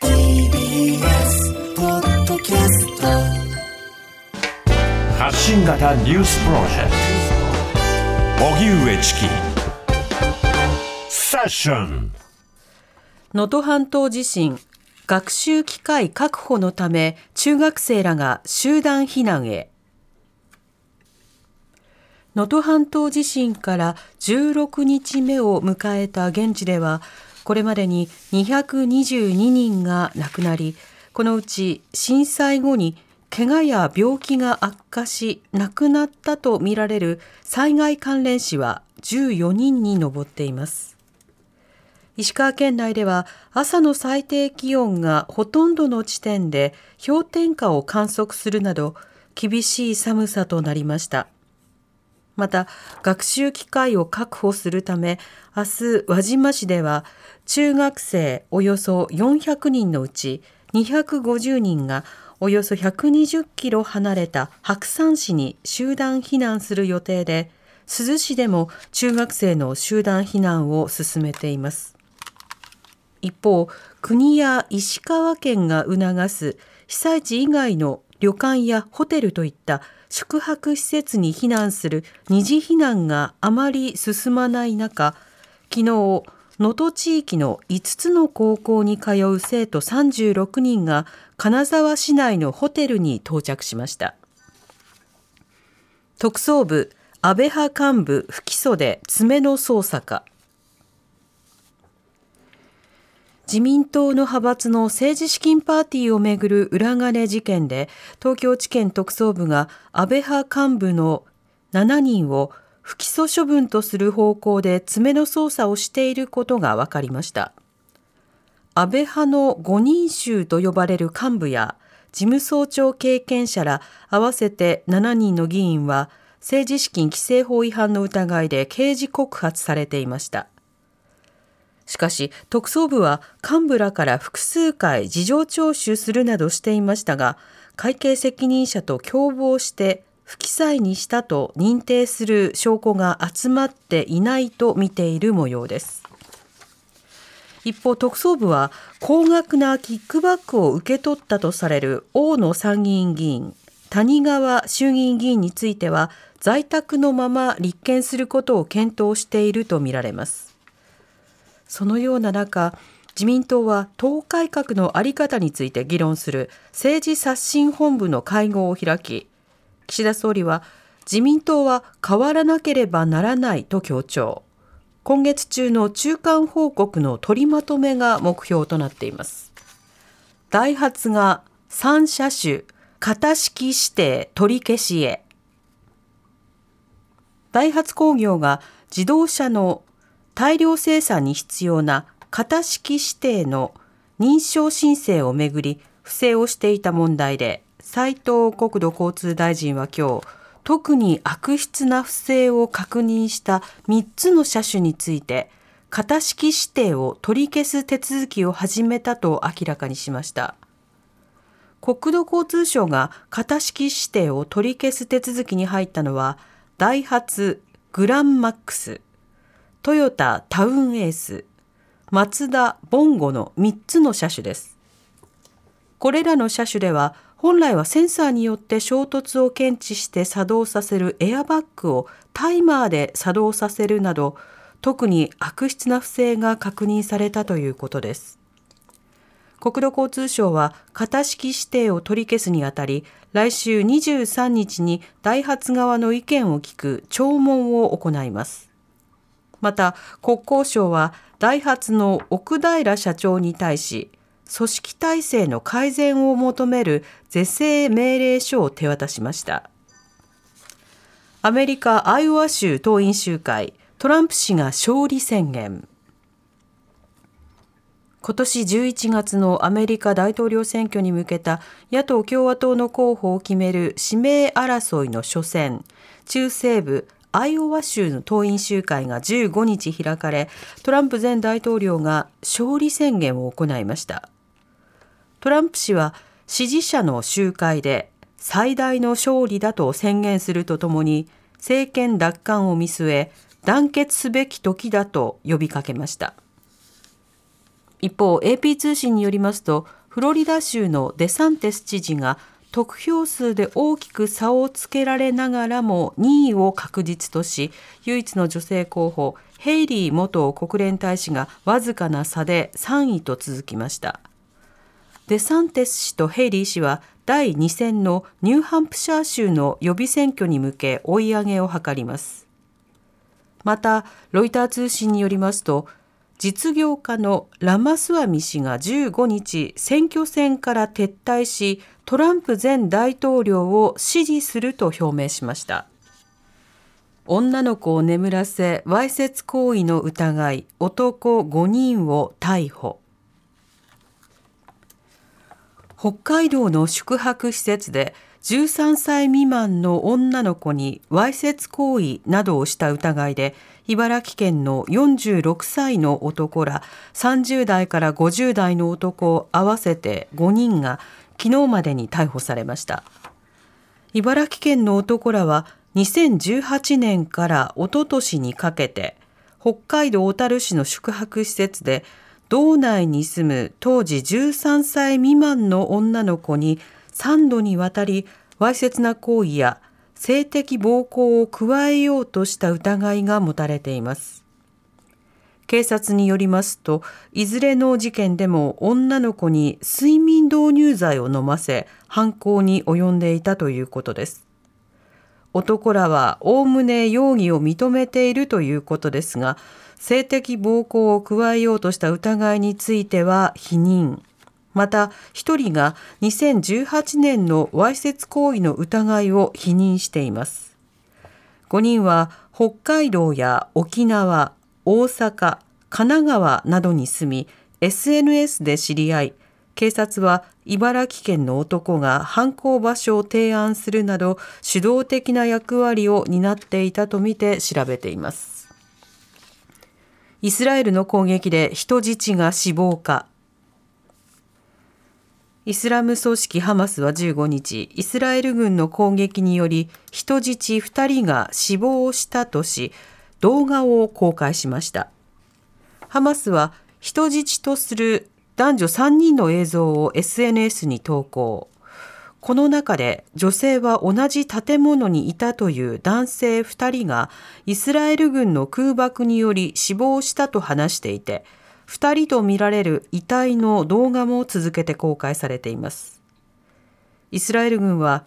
TBS ポッドキャスト。発信型ニュースプロジェクト。荻上チキ。セッション。能登半島地震学習機会確保のため中学生らが集団避難へ。能登半島地震から16日目を迎えた現地ではこれまでに222人が亡くなりこのうち震災後に怪我や病気が悪化し亡くなったとみられる災害関連死は14人に上っています。石川県内では朝の最低気温がほとんどの地点で氷点下を観測するなど厳しい寒さとなりました。また学習機会を確保するため明日輪島市では中学生およそ400人のうち250人がおよそ120キロ離れた白山市に集団避難する予定で珠洲市でも中学生の集団避難を進めています。一方国や石川県が促す被災地以外の旅館やホテルといった宿泊施設に避難する二次避難があまり進まない中昨日能登地域の5つの高校に通う生徒36人が金沢市内のホテルに到着しました。特捜部安倍派幹部不起訴で詰めの捜査か。自民党の派閥の政治資金パーティーをめぐる裏金事件で東京地検特捜部が安倍派幹部の7人を不起訴処分とする方向で詰めの捜査をしていることが分かりました。安倍派の5人衆と呼ばれる幹部や事務総長経験者ら合わせて7人の議員は政治資金規正法違反の疑いで刑事告発されていました。しかし特捜部は幹部らから複数回事情聴取するなどしていましたが会計責任者と共謀して不記載にしたと認定する証拠が集まっていないと見ている模様です。一方特捜部は高額なキックバックを受け取ったとされる大野参議院議員谷川衆議院議員については在宅のまま立件することを検討しているとみられます。そのような中自民党は党改革の在り方について議論する政治刷新本部の会合を開き岸田総理は自民党は変わらなければならないと強調。今月中の中間報告の取りまとめが目標となっています。ダイハツが3車種型式指定取り消しへ。ダイハツ工業が自動車の大量生産に必要な型式指定の認証申請をめぐり不正をしていた問題で斉藤国土交通大臣は今日特に悪質な不正を確認した3つの車種について型式指定を取り消す手続きを始めたと明らかにしました。国土交通省が型式指定を取り消す手続きに入ったのはダイハツグランマックス。トヨタタウンエースマツダボンゴの3つの車種です。これらの車種では本来はセンサーによって衝突を検知して作動させるエアバッグをタイマーで作動させるなど特に悪質な不正が確認されたということです。国土交通省は型式指定を取り消すにあたり来週23日にダイハツ側の意見を聞く聴聞を行います。また国交省はダイハツの奥平社長に対し組織体制の改善を求める是正命令書を手渡しました。アメリカ・アイオワ州党員集会トランプ氏が勝利宣言。今年11月のアメリカ大統領選挙に向けた野党共和党の候補を決める指名争いの初戦、中西部アイオワ州の党員集会が15日開かれ、トランプ前大統領が勝利宣言を行いました。トランプ氏は支持者の集会で最大の勝利だと宣言するとともに、政権奪還を見据え、団結すべき時だと呼びかけました。一方、AP 通信によりますと、フロリダ州のデサンテス知事が得票数で大きく差をつけられながらも2位を確実とし、唯一の女性候補、ヘイリー元国連大使がわずかな差で3位と続きました。デサンテス氏とヘイリー氏は第2戦のニューハンプシャー州の予備選挙に向け追い上げを図ります。また、ロイター通信によりますと、実業家のラマスワミ氏が15日選挙戦から撤退しトランプ前大統領を支持すると表明しました。女の子を眠らせわいせつ行為の疑い男5人を逮捕。北海道の宿泊施設で13歳未満の女の子にわいせつ行為などをした疑いで茨城県の46歳の男ら30代から50代の男合わせて5人が昨日までに逮捕されました茨城県の男らは2018年からおととしにかけて北海道小樽市の宿泊施設で道内に住む当時13歳未満の女の子に3度にわたりわいせつな行為や性的暴行を加えようとした疑いが持たれています。警察によりますと、いずれの事件でも女の子に睡眠導入剤を飲ませ、犯行に及んでいたということです。男らはおおむね容疑を認めているということですが、性的暴行を加えようとした疑いについては否認。また1人が2018年のわいせつ行為の疑いを否認しています。5人は北海道や沖縄、大阪、神奈川などに住み SNS で知り合い警察は茨城県の男が犯行場所を提案するなど主導的な役割を担っていたとみて調べています。イスラエルの攻撃で人質が死亡か。イスラム組織ハマスは15日、イスラエル軍の攻撃により人質2人が死亡したとし、動画を公開しました。ハマスは人質とする男女3人の映像を SNS に投稿。この中で女性は同じ建物にいたという男性2人がイスラエル軍の空爆により死亡したと話していて、2人とみられる遺体の動画も続けて公開されています。イスラエル軍は、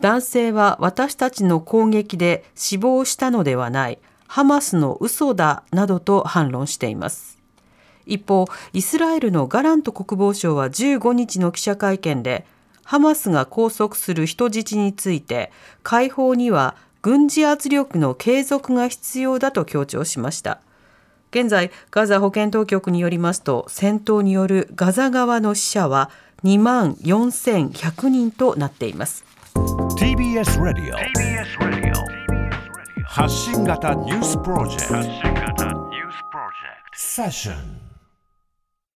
男性は私たちの攻撃で死亡したのではない、ハマスの嘘だなどと反論しています。一方、イスラエルのガラント国防相は15日の記者会見で、ハマスが拘束する人質について、解放には軍事圧力の継続が必要だと強調しました。現在、ガザ保健当局によりますと、戦闘によるガザ側の死者は2万4100人となっています。TBS Radio. 発信型ニュースプロジェクト。セッション